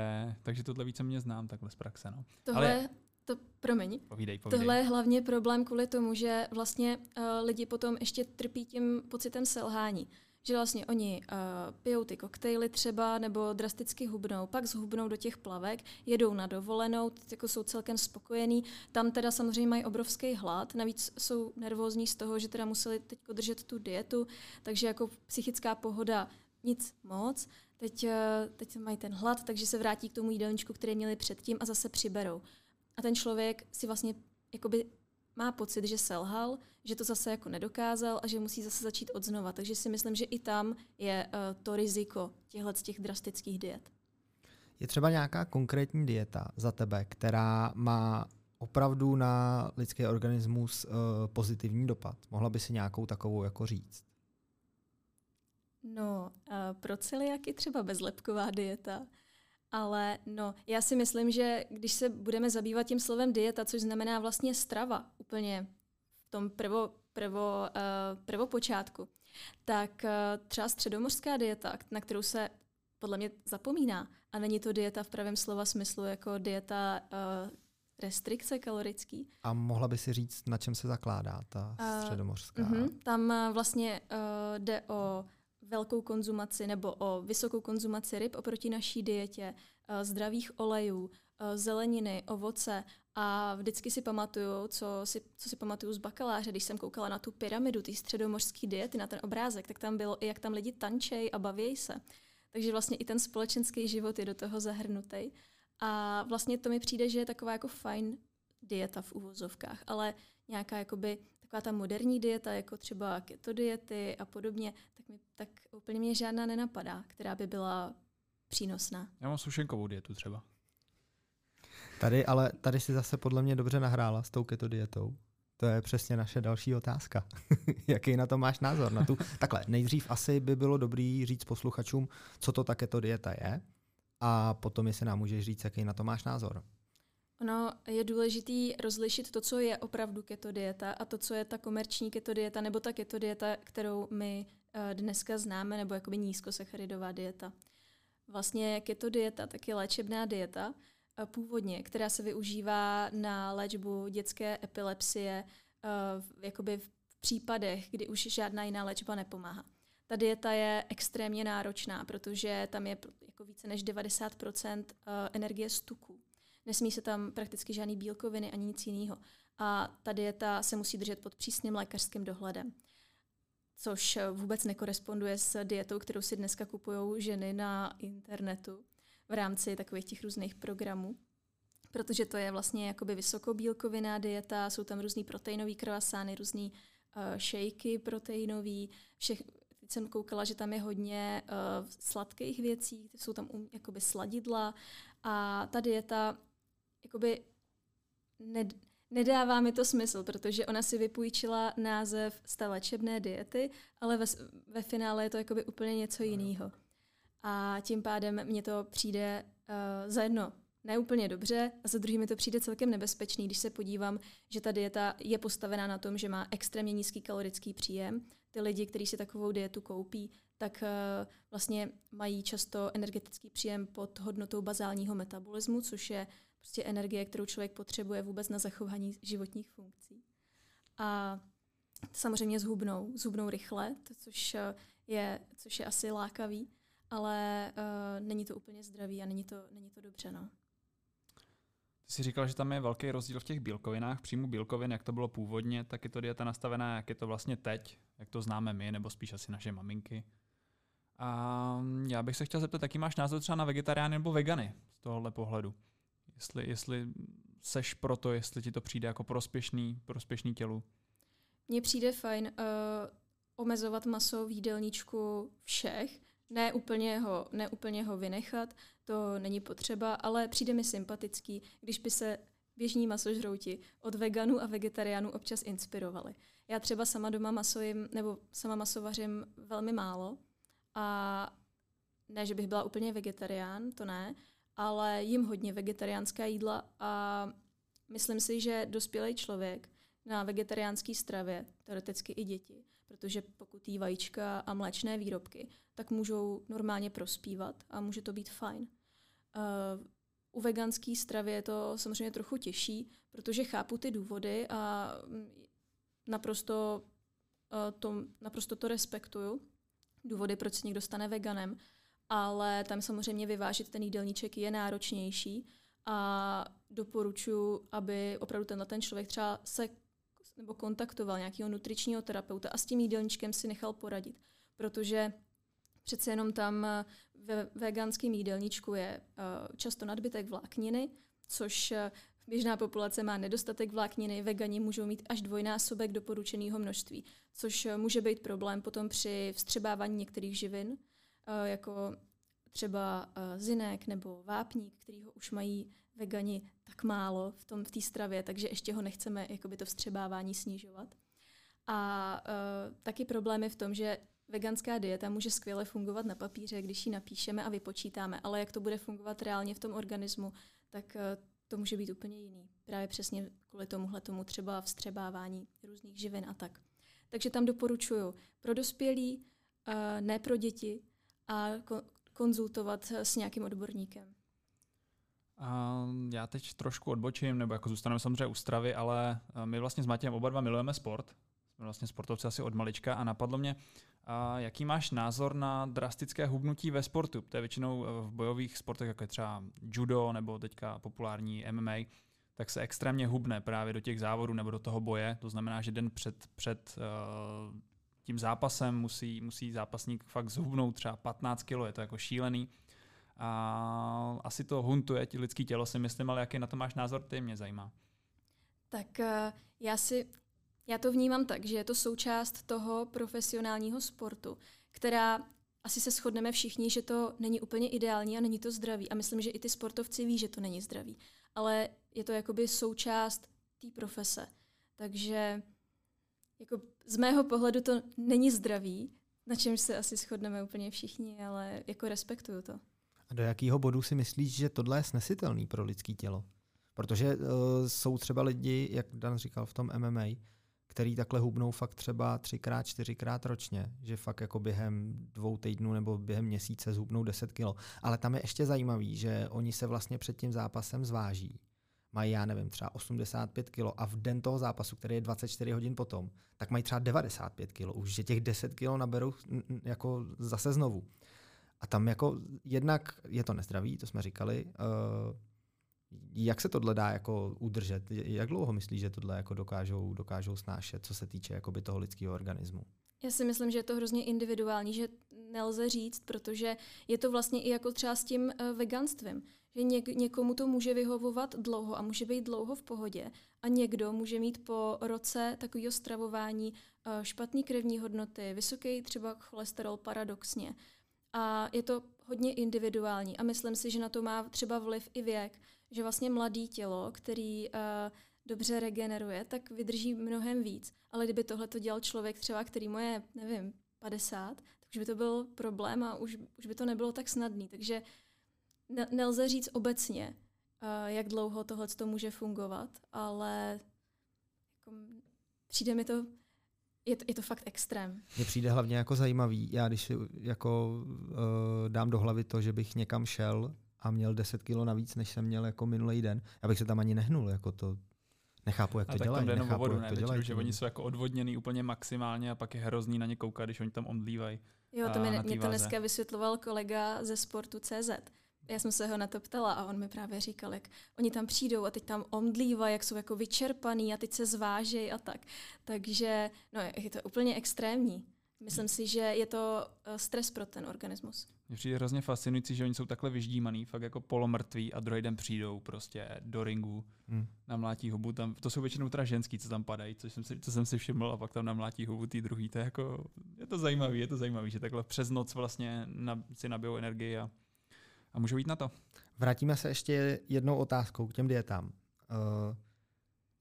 takže tohle více mě znám takhle z praxe. No. Tohle, ale, to, promiň. Povídej, povídej. Tohle je hlavně problém kvůli tomu, že vlastně uh, lidi potom ještě trpí tím pocitem selhání že vlastně oni uh, pijou ty koktejly třeba nebo drasticky hubnou, pak zhubnou do těch plavek, jedou na dovolenou, jako jsou celkem spokojení. Tam teda samozřejmě mají obrovský hlad, navíc jsou nervózní z toho, že teda museli teď držet tu dietu, takže jako psychická pohoda nic moc. Teď, uh, teď mají ten hlad, takže se vrátí k tomu jídelníčku, který měli předtím a zase přiberou. A ten člověk si vlastně jakoby má pocit, že selhal, že to zase jako nedokázal a že musí zase začít od znova. Takže si myslím, že i tam je uh, to riziko těchto těch drastických diet. Je třeba nějaká konkrétní dieta za tebe, která má opravdu na lidský organismus uh, pozitivní dopad? Mohla by si nějakou takovou jako říct? No, uh, pro celiaky třeba bezlepková dieta, ale no, já si myslím, že když se budeme zabývat tím slovem dieta, což znamená vlastně strava úplně tom prvo, prvo, uh, prvopočátku, tak uh, třeba středomořská dieta, na kterou se podle mě zapomíná, a není to dieta v pravém slova smyslu jako dieta uh, restrikce kalorický. A mohla by si říct, na čem se zakládá ta středomořská? Uh, uh-huh, tam uh, vlastně uh, jde o velkou konzumaci nebo o vysokou konzumaci ryb oproti naší dietě, zdravých olejů, zeleniny, ovoce a vždycky si pamatuju, co si, co si pamatuju z bakaláře, když jsem koukala na tu pyramidu, ty středomořské diety, na ten obrázek, tak tam bylo i jak tam lidi tančej a baví se. Takže vlastně i ten společenský život je do toho zahrnutý. A vlastně to mi přijde, že je taková jako fajn dieta v uvozovkách, ale nějaká jakoby taková ta moderní dieta, jako třeba keto diety a podobně, tak, mi, tak úplně mě žádná nenapadá, která by byla přínosná. Já mám sušenkovou dietu třeba. Tady, ale tady si zase podle mě dobře nahrála s tou keto dietou. To je přesně naše další otázka. [laughs] Jaký na to máš názor? Na tu? Takhle, nejdřív asi by bylo dobrý říct posluchačům, co to ta keto dieta je, a potom, jestli nám můžeš říct, jaký na to máš názor. Ono je důležitý rozlišit to, co je opravdu keto dieta a to, co je ta komerční keto dieta nebo ta keto dieta, kterou my uh, dneska známe, nebo jakoby nízkosacharidová dieta. Vlastně keto dieta tak je léčebná dieta původně, která se využívá na léčbu dětské epilepsie uh, jakoby v případech, kdy už žádná jiná léčba nepomáhá. Ta dieta je extrémně náročná, protože tam je jako více než 90% energie z tuků. Nesmí se tam prakticky žádný bílkoviny ani nic jiného. A ta dieta se musí držet pod přísným lékařským dohledem. Což vůbec nekoresponduje s dietou, kterou si dneska kupují ženy na internetu v rámci takových těch různých programů. Protože to je vlastně jakoby vysokobílkovinná dieta, jsou tam různý proteinové krvasány, různý uh, šejky proteinový, všech, teď jsem koukala, že tam je hodně uh, sladkých věcí, jsou tam um, jakoby sladidla a ta dieta jakoby ned, nedává mi to smysl, protože ona si vypůjčila název z té léčebné diety, ale ve, ve finále je to jakoby úplně něco jiného. A tím pádem mně to přijde uh, za jedno neúplně dobře a za druhý mi to přijde celkem nebezpečný, když se podívám, že ta dieta je postavená na tom, že má extrémně nízký kalorický příjem. Ty lidi, kteří si takovou dietu koupí, tak uh, vlastně mají často energetický příjem pod hodnotou bazálního metabolismu, což je prostě energie, kterou člověk potřebuje vůbec na zachování životních funkcí. A samozřejmě zhubnou, zhubnou rychle, což je, což je asi lákavý, ale uh, není to úplně zdravý a není to, není to dobře. No. Ty jsi říkal, že tam je velký rozdíl v těch bílkovinách, příjmu bílkovin, jak to bylo původně, tak je to dieta nastavená, jak je to vlastně teď, jak to známe my, nebo spíš asi naše maminky. A já bych se chtěl zeptat, jaký máš názor třeba na vegetariány nebo vegany z tohohle pohledu? Jestli, jestli seš proto, jestli ti to přijde jako prospěšný, prospěšný tělu? Mně přijde fajn uh, omezovat maso v jídelníčku všech, ne úplně, ho, ne úplně ho vynechat, to není potřeba, ale přijde mi sympatický, když by se běžní masožrouti od veganů a vegetariánů občas inspirovali. Já třeba sama doma maso jim, nebo sama maso vařím velmi málo a ne, že bych byla úplně vegetarián, to ne, ale jim hodně vegetariánská jídla a myslím si, že dospělý člověk na vegetariánské stravě, teoreticky i děti, protože pokud jí vajíčka a mléčné výrobky, tak můžou normálně prospívat a může to být fajn. Uh, u veganské stravy je to samozřejmě trochu těžší, protože chápu ty důvody a mm, naprosto, uh, to, naprosto to respektuju. Důvody, proč se někdo stane veganem, ale tam samozřejmě vyvážit ten jídelníček je náročnější a doporučuji, aby opravdu tenhle ten člověk třeba se nebo kontaktoval nějakého nutričního terapeuta a s tím jídelníčkem si nechal poradit. Protože přece jenom tam eh, ve veganském jídelníčku je eh, často nadbytek vlákniny, což eh, běžná populace má nedostatek vlákniny, vegani můžou mít až dvojnásobek doporučeného množství, což může být problém potom při vstřebávání některých živin, jako třeba zinek nebo vápník, který ho už mají vegani tak málo v tom v té stravě, takže ještě ho nechceme jakoby to vstřebávání snižovat. A uh, taky problém je v tom, že veganská dieta může skvěle fungovat na papíře, když ji napíšeme a vypočítáme, ale jak to bude fungovat reálně v tom organismu, tak uh, to může být úplně jiný. Právě přesně kvůli tomuhle tomu třeba vstřebávání různých živin a tak. Takže tam doporučuju pro dospělí, uh, ne pro děti a konzultovat s nějakým odborníkem. A já teď trošku odbočím, nebo jako zůstaneme samozřejmě u stravy, ale eh, my vlastně s Matějem oba dva milujeme sport. Jsme vlastně sportovci asi od malička a napadlo mě, jaký máš názor na drastické hubnutí ve sportu? To je většinou eh, v bojových sportech, jako je třeba judo nebo teďka populární MMA, tak se extrémně hubne právě do těch závodů nebo do toho boje. To znamená, že den před, před uh, tím zápasem musí, musí zápasník fakt zhubnout třeba 15 kg, je to jako šílený. A asi to huntuje ti lidský tělo, si myslím, ale jaký na to máš názor, ty mě zajímá. Tak eh, já si, já to vnímám tak, že je to součást toho profesionálního sportu, která asi se shodneme všichni, že to není úplně ideální a není to zdravý. A myslím, že i ty sportovci ví, že to není zdravý. Ale je to jakoby součást té profese. Takže jako z mého pohledu to není zdravý, na čem se asi shodneme úplně všichni, ale jako respektuju to. A do jakého bodu si myslíš, že tohle je snesitelný pro lidské tělo? Protože uh, jsou třeba lidi, jak Dan říkal v tom MMA, který takhle hubnou fakt třeba třikrát, čtyřikrát ročně, že fakt jako během dvou týdnů nebo během měsíce zhubnou 10 kilo. Ale tam je ještě zajímavý, že oni se vlastně před tím zápasem zváží. Mají, já nevím, třeba 85 kilo a v den toho zápasu, který je 24 hodin potom, tak mají třeba 95 kilo. Už že těch 10 kilo naberou jako zase znovu. A tam jako jednak je to nezdravý, to jsme říkali. Uh, jak se tohle dá jako udržet? Jak dlouho myslíš, že tohle jako dokážou, dokážou snášet, co se týče jakoby toho lidského organismu? Já si myslím, že je to hrozně individuální, že nelze říct, protože je to vlastně i jako třeba s tím uh, veganstvím. Že něk, někomu to může vyhovovat dlouho a může být dlouho v pohodě a někdo může mít po roce takového stravování uh, špatný krevní hodnoty, vysoký třeba cholesterol paradoxně a je to hodně individuální a myslím si, že na to má třeba vliv i věk, že vlastně mladý tělo, který uh, dobře regeneruje, tak vydrží mnohem víc. Ale kdyby tohle to dělal člověk třeba, který mu je, nevím, 50, tak už by to byl problém a už, už by to nebylo tak snadný. Takže ne, nelze říct obecně, uh, jak dlouho tohle to může fungovat, ale jako, přijde mi to Je to, je to fakt extrém. Mně přijde hlavně jako zajímavý, já když si jako uh, dám do hlavy to, že bych někam šel a měl 10 kilo navíc, než jsem měl jako minulý den, já bych se tam ani nehnul, jako to nechápu, jak a to tak dělají. tam jde nechápu, vodu, jak ne? to Většinou, dělají. že oni jsou jako odvodněný úplně maximálně a pak je hrozný na ně koukat, když oni tam omdlívají. Jo, to mi, mě to dneska vysvětloval kolega ze sportu CZ. Já jsem se ho na to ptala a on mi právě říkal, jak oni tam přijdou a teď tam omdlívají, jak jsou jako vyčerpaný a teď se zvážejí a tak. Takže no, je to úplně extrémní. Myslím si, že je to eh, stres pro ten organismus. Mně přijde hrozně fascinující, že oni jsou takhle vyždímaný, fakt jako polomrtví a druhý den přijdou prostě do ringu, Hmm. namlátí hubu. Tam, to jsou většinou teda ženský, co tam padají, což jsem si, co jsem si všiml a pak tam namlátí hubu tý druhý. To je jako, je to zajímavý, je to zajímavý, že takhle přes noc vlastně na, si nabijou energii a, a můžou jít na to. Vrátíme se ještě jednou otázkou k těm dietám. Uh,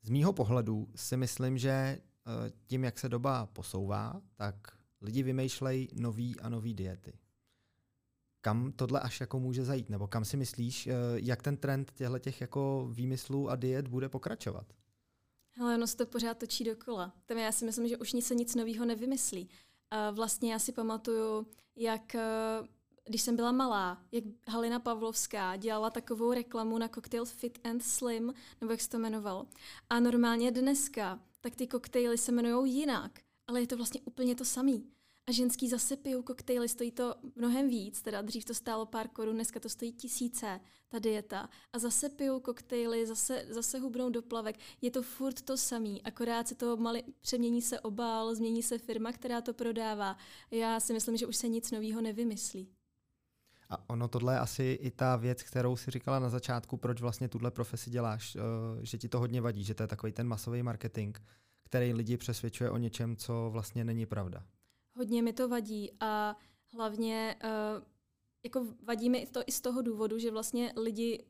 z mýho pohledu si myslím, že uh, tím, jak se doba posouvá, tak lidi vymýšlejí nový a nový diety. Kam tohle až jako může zajít? Nebo kam si myslíš, uh, jak ten trend těchto těch jako výmyslů a diet bude pokračovat? Ale ono se to pořád točí dokola. Tam já si myslím, že už nic se nic nového nevymyslí. A vlastně já si pamatuju, jak eh, když jsem byla malá, jak Halina Pavlovská dělala takovou reklamu na koktejl Fit and Slim, nebo jak se to jmenovalo. A normálně dneska, tak ty koktejly se jmenují jinak, ale je to vlastně úplně to samý. A ženský zase pijou koktejly, stojí to mnohem víc, teda dřív to stálo pár korun, dneska to stojí tisíce, ta dieta. A zase pijou koktejly, zase, zase hubnou do plavek. Je to furt to samý, akorát se to mali, přemění se obal, změní se firma, která to prodává. Já si myslím, že už se nic nového nevymyslí. A ono tohle je asi i ta věc, kterou si říkala na začátku, proč vlastně tuhle profesi děláš, uh, že ti to hodně vadí, že to je takový ten masový marketing, který lidi přesvědčuje o něčem, co vlastně není pravda. Hodně mi to vadí a hlavně uh, jako vadí mi to i z toho důvodu, že vlastně lidi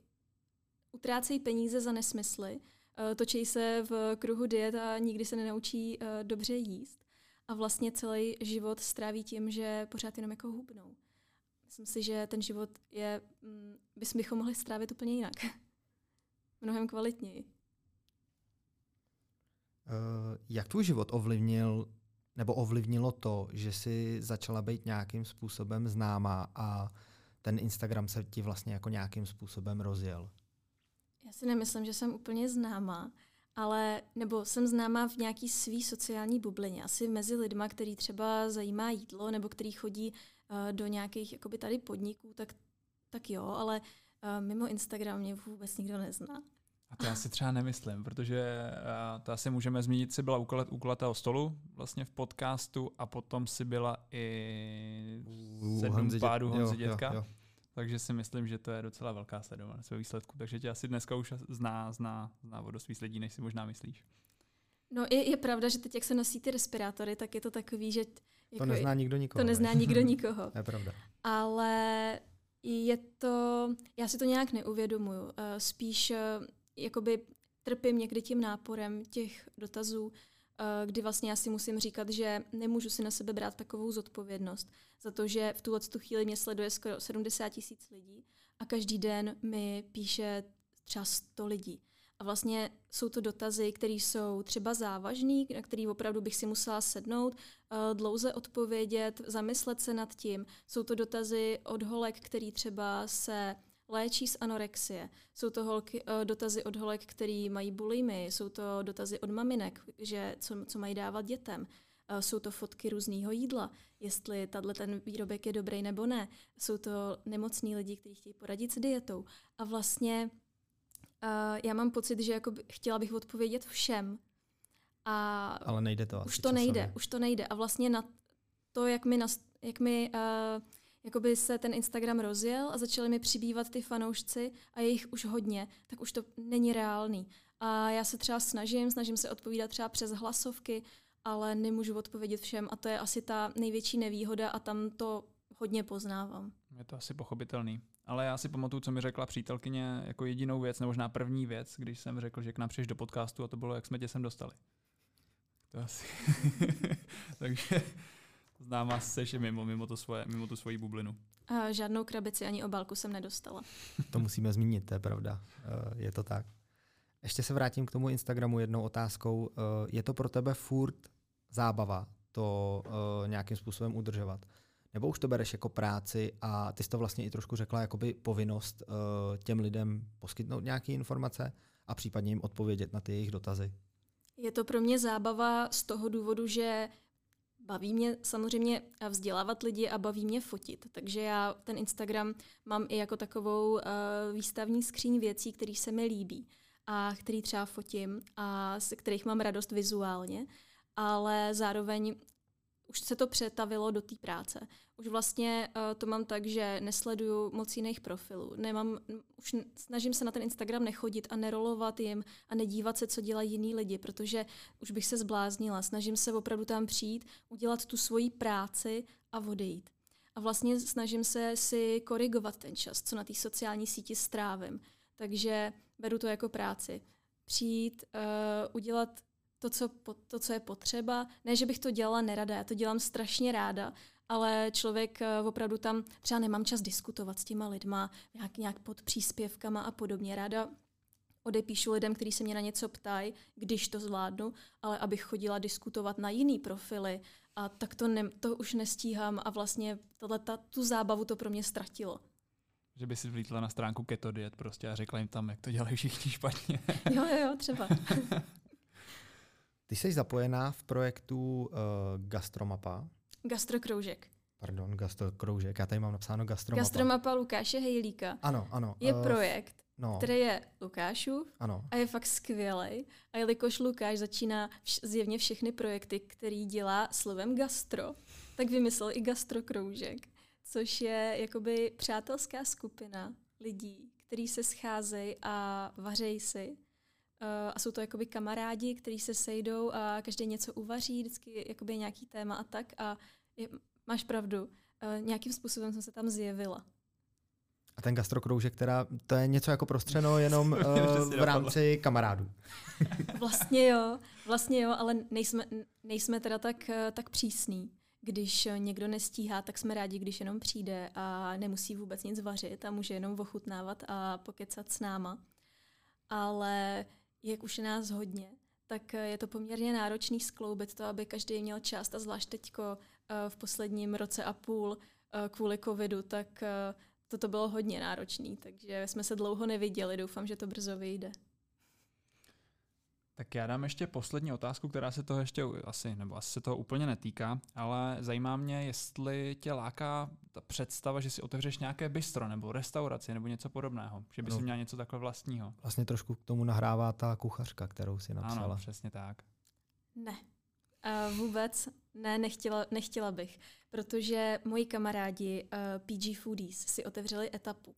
utrácejí peníze za nesmysly, uh, točí se v kruhu diet a nikdy se nenaučí dobře jíst a vlastně celý život stráví tím, že pořád jenom jako hubnou. Myslím si, že ten život je, mm, bychom mohli strávit úplně jinak. [laughs] Mnohem kvalitněji. Uh, jak tvůj život ovlivnil nebo ovlivnilo to, že jsi začala být nějakým způsobem známá a ten Instagram se ti vlastně jako nějakým způsobem rozjel? Já si nemyslím, že jsem úplně známá, ale nebo jsem známá v nějaký svý sociální bublině, asi mezi lidma, který třeba zajímá jídlo nebo který chodí do nějakých jakoby tady podniků, tak, tak jo, ale uh, mimo Instagram mě vůbec nikdo nezná. A to já si třeba nemyslím, protože uh, to asi můžeme zmínit, si byla u, kulatého stolu vlastně v podcastu a potom si byla i sedm Honzi pádů Honzi jo, jo, Dětka. jo. Takže si myslím, že to je docela velká sledovanost ve výsledku. Takže tě asi dneska už zná, zná, zná o dost víc lidí, než si možná myslíš. No je, je pravda, že teď, jak se nosí ty respirátory, tak je to takový, že... Jako, To nezná nikdo nikoho. to nezná ne? nikdo nikoho. [laughs] Je pravda. ale je to, já si to nějak neuvědomuju. Eh, Spíš eh, jakoby trpím někdy tím náporem těch dotazů, eh, kdy vlastně já si musím říkat, že nemůžu si na sebe brát takovou zodpovědnost za to, že v tuhle tu chvíli mě sleduje skoro 70 tisíc lidí a každý den mi píše třeba 100 lidí. A vlastně jsou to dotazy, které jsou třeba závažný, na který opravdu bych si musela sednout, eh, dlouze odpovědět, zamyslet se nad tím. Jsou to dotazy od holek, který třeba se léčí z anorexie. Jsou to holky, eh, dotazy od holek, který mají bulimy. Jsou to dotazy od maminek, že co, co mají dávat dětem. Eh, Jsou to fotky různého jídla, jestli tahle ten výrobek je dobrý nebo ne. Jsou to nemocní lidi, kteří chtějí poradit s dietou. A vlastně uh, já mám pocit, že jako by, chtěla bych odpovědět všem. A Ale nejde to už asi to časově. nejde, už to nejde. A vlastně na to, jak mi, nas, jak mi uh, jakoby se ten Instagram rozjel a začaly mi přibývat ty fanoušci a je jich už hodně, tak už to není reálný. A já se třeba snažím, snažím se odpovídat třeba přes hlasovky, ale nemůžu odpovědět všem a to je asi ta největší nevýhoda a tam to hodně poznávám. Je to asi pochopitelný. Ale já si pamatuju, co mi řekla přítelkyně jako jedinou věc, nebo možná první věc, když jsem řekl, že k nám přijdeš do podcastu a to bylo, jak jsme tě sem dostali. To asi. [laughs] Takže známá seš i mimo, mimo, to svoje, mimo tu svoji bublinu. A žádnou krabici ani obálku jsem nedostala. To musíme zmínit, to je pravda. Eh, Je to tak. Ještě se vrátím k tomu Instagramu jednou otázkou. Eh, Je to pro tebe furt zábava to uh, nějakým způsobem udržovat? Nebo už to bereš jako práci a ty jsi to vlastně i trošku řekla, jakoby povinnost uh, těm lidem poskytnout nějaké informace a případně jim odpovědět na ty jejich dotazy? Je to pro mě zábava z toho důvodu, že baví mě samozřejmě vzdělávat lidi a baví mě fotit. Takže já ten Instagram mám i jako takovou uh, výstavní skříň věcí, které se mi líbí a který třeba fotím a z kterých mám radost vizuálně, ale zároveň už se to přetavilo do té práce. Už vlastně uh, to mám tak, že nesleduju moc jiných profilů. Nemám, už snažím se na ten Instagram nechodit a nerolovat jim a nedívat se, co dělají jiní lidi, protože už bych se zbláznila. Snažím se opravdu tam přijít, udělat tu svoji práci a odejít. A vlastně snažím se si korigovat ten čas, co na té sociální síti strávím. Takže beru to jako práci. Přijít, uh, udělat to co, to, co je potřeba. Ne, že bych to dělala nerada, já to dělám strašně ráda, ale člověk uh, opravdu tam třeba nemám čas diskutovat s těma lidma, nějak, nějak pod příspěvkama a podobně. Ráda odepíšu lidem, kteří se mě na něco ptají, když to zvládnu, ale abych chodila diskutovat na jiný profily, a tak to, ne, to už nestíhám a vlastně tohleta, tu zábavu to pro mě ztratilo. Že by si vlítla na stránku Keto Diet prostě a řekla jim tam, jak to dělají všichni špatně. jo, jo, jo, třeba. [laughs] Ty jsi zapojená v projektu uh, Gastromapa. Gastrokroužek. Pardon, Gastrokroužek. Já tady mám napsáno Gastromapa. Gastromapa Lukáše Hejlíka. Ano, ano. Je uh, projekt, no. který je Lukášův ano. a je fakt skvělý. A jelikož Lukáš začíná vš- zjevně všechny projekty, který dělá slovem gastro, tak vymyslel i Gastrokroužek což je jakoby přátelská skupina lidí, kteří se scházejí a vařejí si. Uh, a jsou to jakoby kamarádi, kteří se sejdou a každý něco uvaří, vždycky jakoby nějaký téma a tak. A je, máš pravdu, uh, nějakým způsobem jsem se tam zjevila. A ten gastrokroužek, která to je něco jako prostřeno jenom [laughs] uh, v rámci kamarádů. [laughs] [laughs] vlastně jo, vlastně jo, ale nejsme, nejsme teda tak, tak přísní. Když někdo nestíhá, tak jsme rádi, když jenom přijde a nemusí vůbec nic vařit a může jenom ochutnávat a pokecat s náma. Ale jak už je nás hodně, tak je to poměrně náročný skloubit to, aby každý měl čas a zvlášť teďko eh, v posledním roce a půl eh, kvůli covidu, tak eh, toto bylo hodně náročné, takže jsme se dlouho neviděli, doufám, že to brzo vyjde. Tak já dám ještě poslední otázku, která se toho ještě asi, nebo asi se toho úplně netýká, ale zajímá mě, jestli tě láká ta představa, že si otevřeš nějaké bistro nebo restauraci nebo něco podobného, že by no. si měla něco takhle vlastního. Vlastně trošku k tomu nahrává ta kuchařka, kterou si napsala. Ano, přesně tak. Ne. Uh, vůbec ne, nechtěla, nechtěla bych, protože moji kamarádi uh, PG Foodies si otevřeli etapu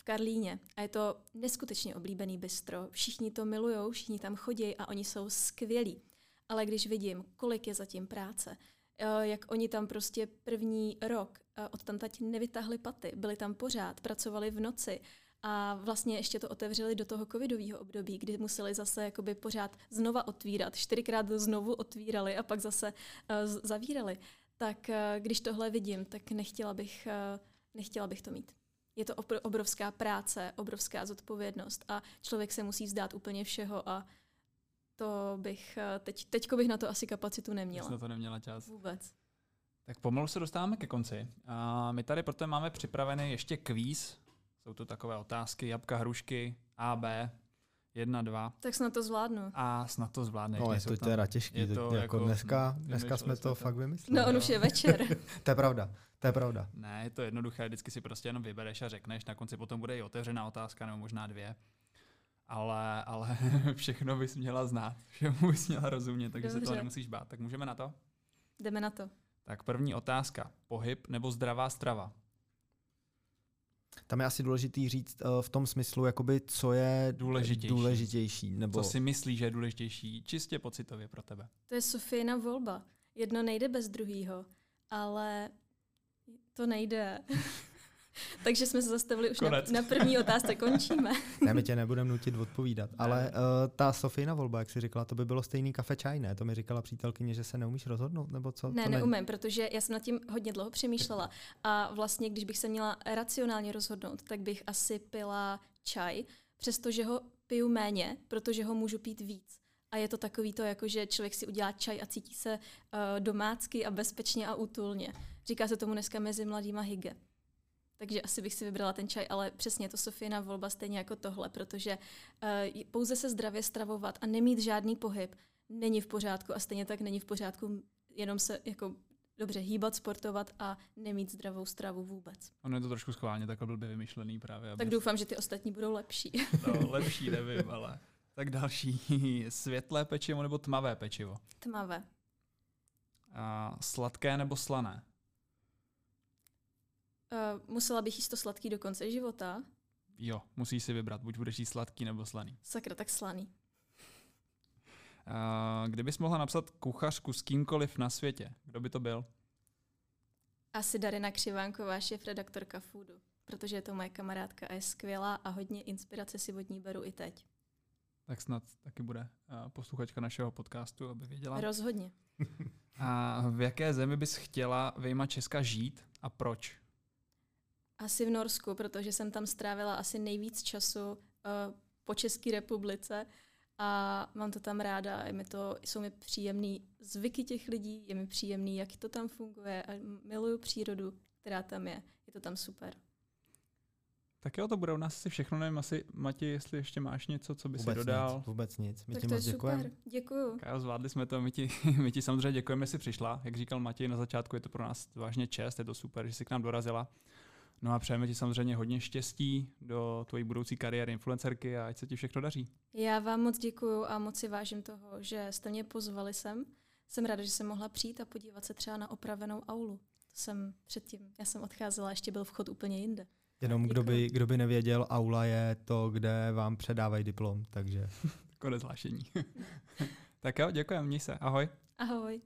v Karlíně. A je to neskutečně oblíbený bistro. Všichni to milují, všichni tam chodí a oni jsou skvělí. Ale když vidím, kolik je zatím práce, eh, jak oni tam prostě první rok eh, od tam tať nevytáhli paty, byli tam pořád, pracovali v noci a vlastně ještě to otevřeli do toho covidového období, kdy museli zase jakoby pořád znova otvírat. Čtyřikrát znovu otvírali a pak zase uh, zavírali. Tak když tohle vidím, tak nechtěla bych, nechtěla bych to mít je to obrovská práce, obrovská zodpovědnost a člověk se musí vzdát úplně všeho a to bych, eh, teď, teďko bych na to asi kapacitu neměla. Jsi na to neměla čas. Vůbec. Tak pomalu se dostáváme ke konci. A my tady proto máme připravený ještě kvíz. Jsou to takové otázky, jabka, hrušky, A, B, jedna, dva. Tak snad to zvládnu. A snad to zvládne. No, je to teda těžký. Je to jako, jako dneska, dneska jsme to, to fakt vymysleli. No, on už je večer. [laughs] to je pravda. To je pravda. Ne, je to jednoduché, vždycky si prostě jenom vybereš a řekneš, na konci potom bude i otevřená otázka, nebo možná dvě. Ale, ale [laughs] všechno bys měla znát, všemu bys měla rozumět, takže Dobře. se to nemusíš bát. Tak můžeme na to? Jdeme na to. Tak první otázka. Pohyb nebo zdravá strava? Tam je asi důležitý říct uh, v tom smyslu, jakoby, co je důležitější. důležitější nebo... Co si myslíš, že je důležitější, čistě pocitově pro tebe? To je Sofína volba. Jedno nejde bez druhého, ale to nejde. [laughs] Takže jsme se zastavili už na, na první otázce, končíme. [laughs] ne, my tě nebudeme nutit odpovídat, ale uh, ta Sofína volba, jak jsi říkala, to by bylo stejný kafe čaj, ne? To mi říkala přítelkyně, že se neumíš rozhodnout, nebo co? Ne, to neumím, ne... protože já jsem nad tím hodně dlouho přemýšlela a vlastně, když bych se měla racionálně rozhodnout, tak bych asi pila čaj, přestože ho piju méně, protože ho můžu pít víc. A je to takový to, jako že člověk si udělá čaj a cítí se uh, domácky a bezpečně a útulně. Říká se tomu dneska mezi mladýma hygge. Takže asi bych si vybrala ten čaj, ale přesně to Sofina volba stejně jako tohle, protože uh, pouze se zdravě stravovat a nemít žádný pohyb není v pořádku a stejně tak není v pořádku jenom se jako dobře hýbat, sportovat a nemít zdravou stravu vůbec. Ono je to trošku schválně takhle blbě vymyšlený právě. Aby... Tak doufám, že ty ostatní budou lepší. [laughs] No, lepší nevím, ale tak další. Světlé pečivo nebo tmavé pečivo? Tmavé. A sladké nebo slané? Uh, musela bych jíst to sladký do konce života? Jo, musíš si vybrat, buď budeš jíst sladký nebo slaný. Sakra, tak slaný. Uh, kdybys mohla napsat kuchařku s kýmkoliv na světě, kdo by to byl? Asi Darina Křivánková, šéf-redaktorka Foodu, protože je to moje kamarádka a je skvělá a hodně inspirace si od ní beru i teď. Tak snad taky bude uh, posluchačka našeho podcastu, aby věděla. Rozhodně. [laughs] a v jaké zemi bys chtěla vyjma Česka žít a proč? Asi v Norsku, protože jsem tam strávila asi nejvíc času uh, po České republice a mám to tam ráda. Je mi to, jsou mi příjemný zvyky těch lidí, je mi příjemný, jak to tam funguje a miluju přírodu, která tam je. Je to tam super. Tak jo, to bude u nás asi všechno. Nevím, asi Mati, jestli ještě máš něco, co by vůbec si dodal. Nic, vůbec nic. My tak ti to moc je děkujeme. super. Děkuju. Kájo, zvládli jsme to. My ti, [laughs] my ti samozřejmě děkujeme, že jsi přišla. Jak říkal Matěj na začátku, je to pro nás vážně čest, je to super, že jsi k nám dorazila. No a přejeme ti samozřejmě hodně štěstí do tvojí budoucí kariéry influencerky a ať se ti všechno daří. Já vám moc děkuju a moc si vážím toho, že jste mě pozvali sem. Jsem ráda, že jsem mohla přijít a podívat se třeba na opravenou aulu. To jsem předtím, já jsem odcházela, ještě byl vchod úplně jinde. Jenom kdo by, kdo by nevěděl, aula je to, kde vám předávají diplom, takže... [laughs] Konec hlášení. [laughs] tak jo, děkujem, měj se, ahoj. Ahoj.